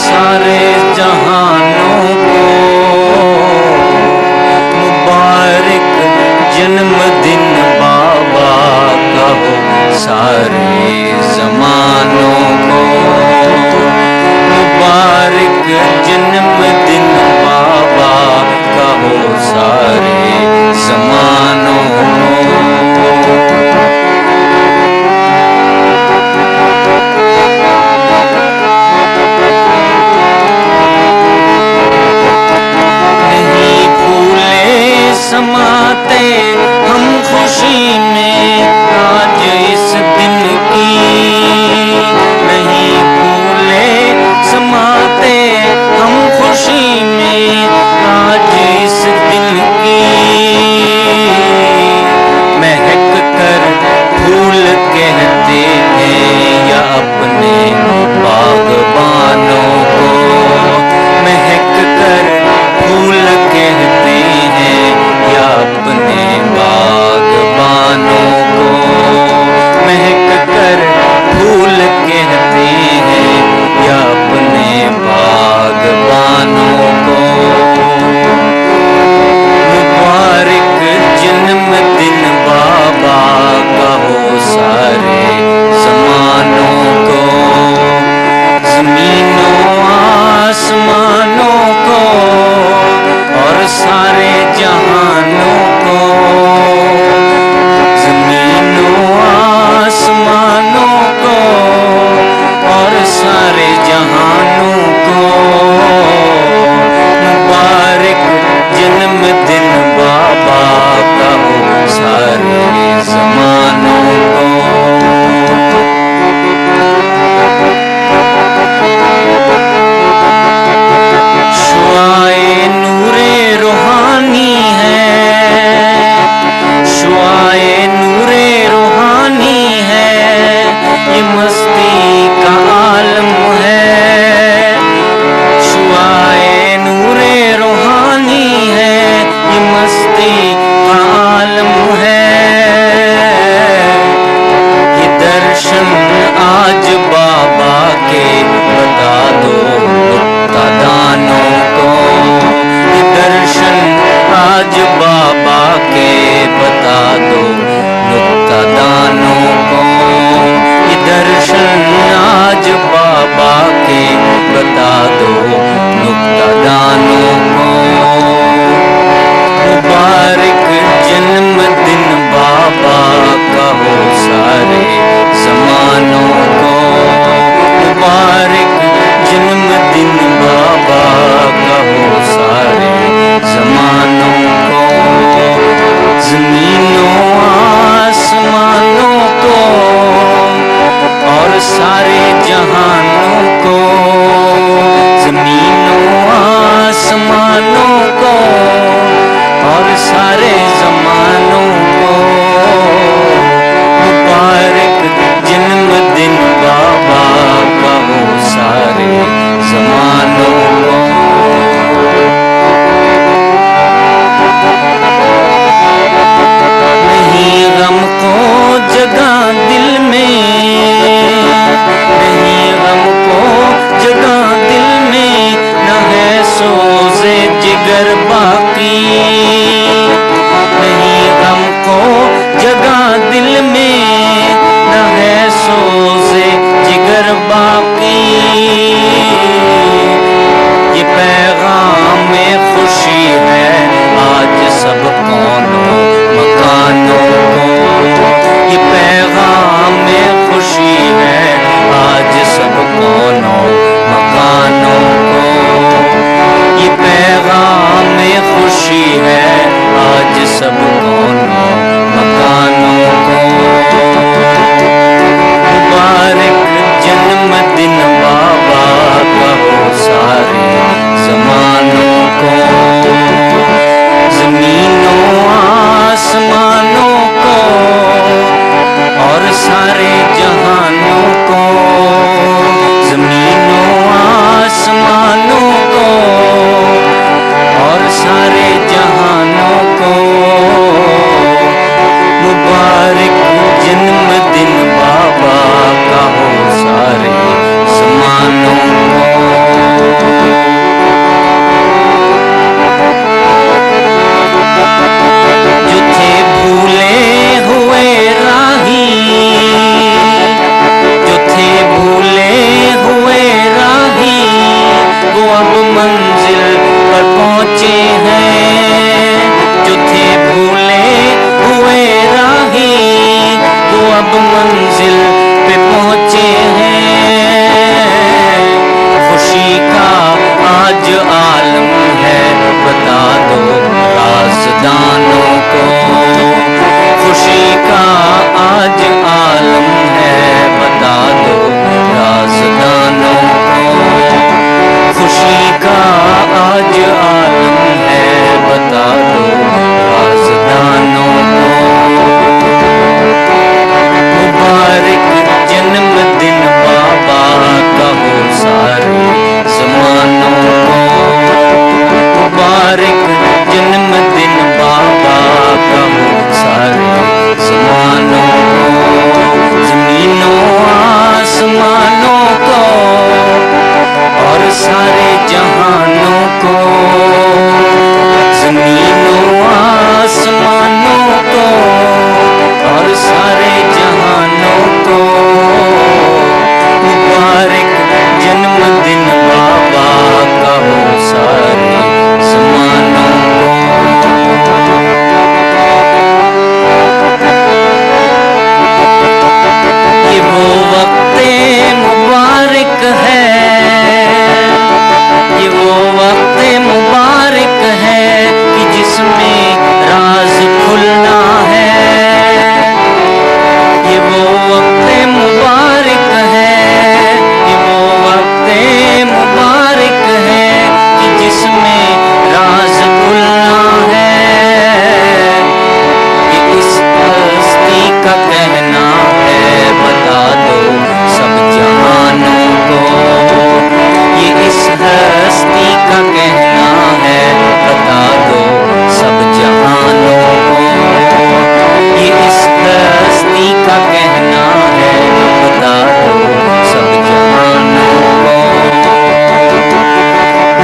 सारे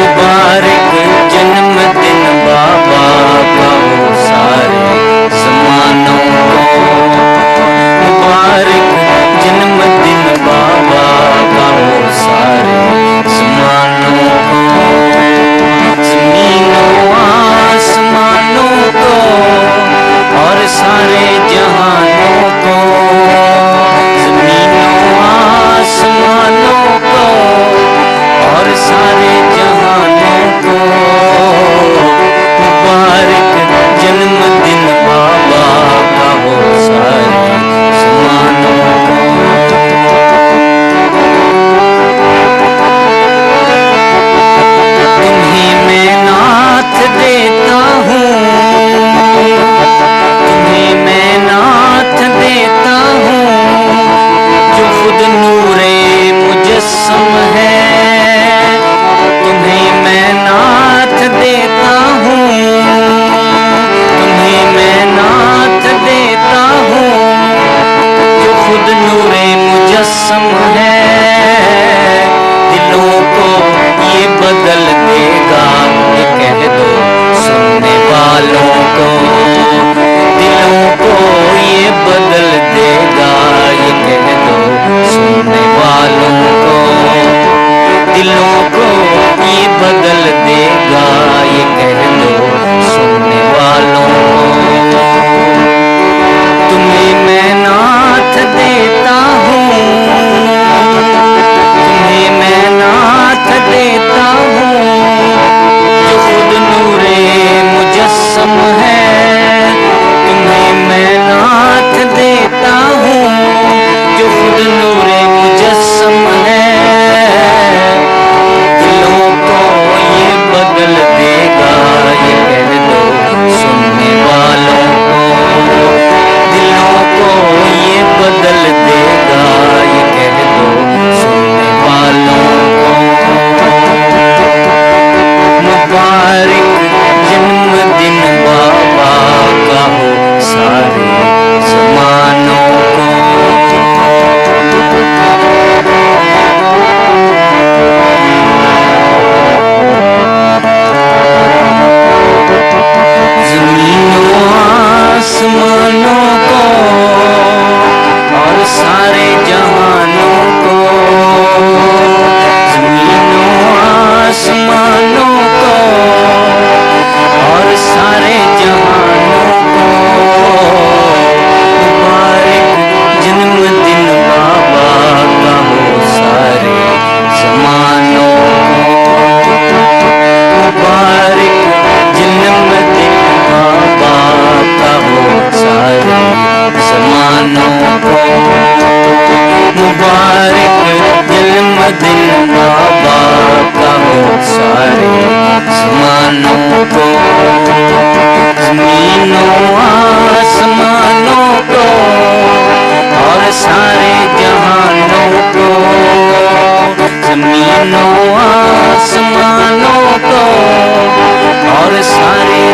मुबारक मुबारक जन्मदिन बाबा का हो सारे आसमानों को। जमीनों और सारे जहानों को। जमीनों, आसमानों को और सारे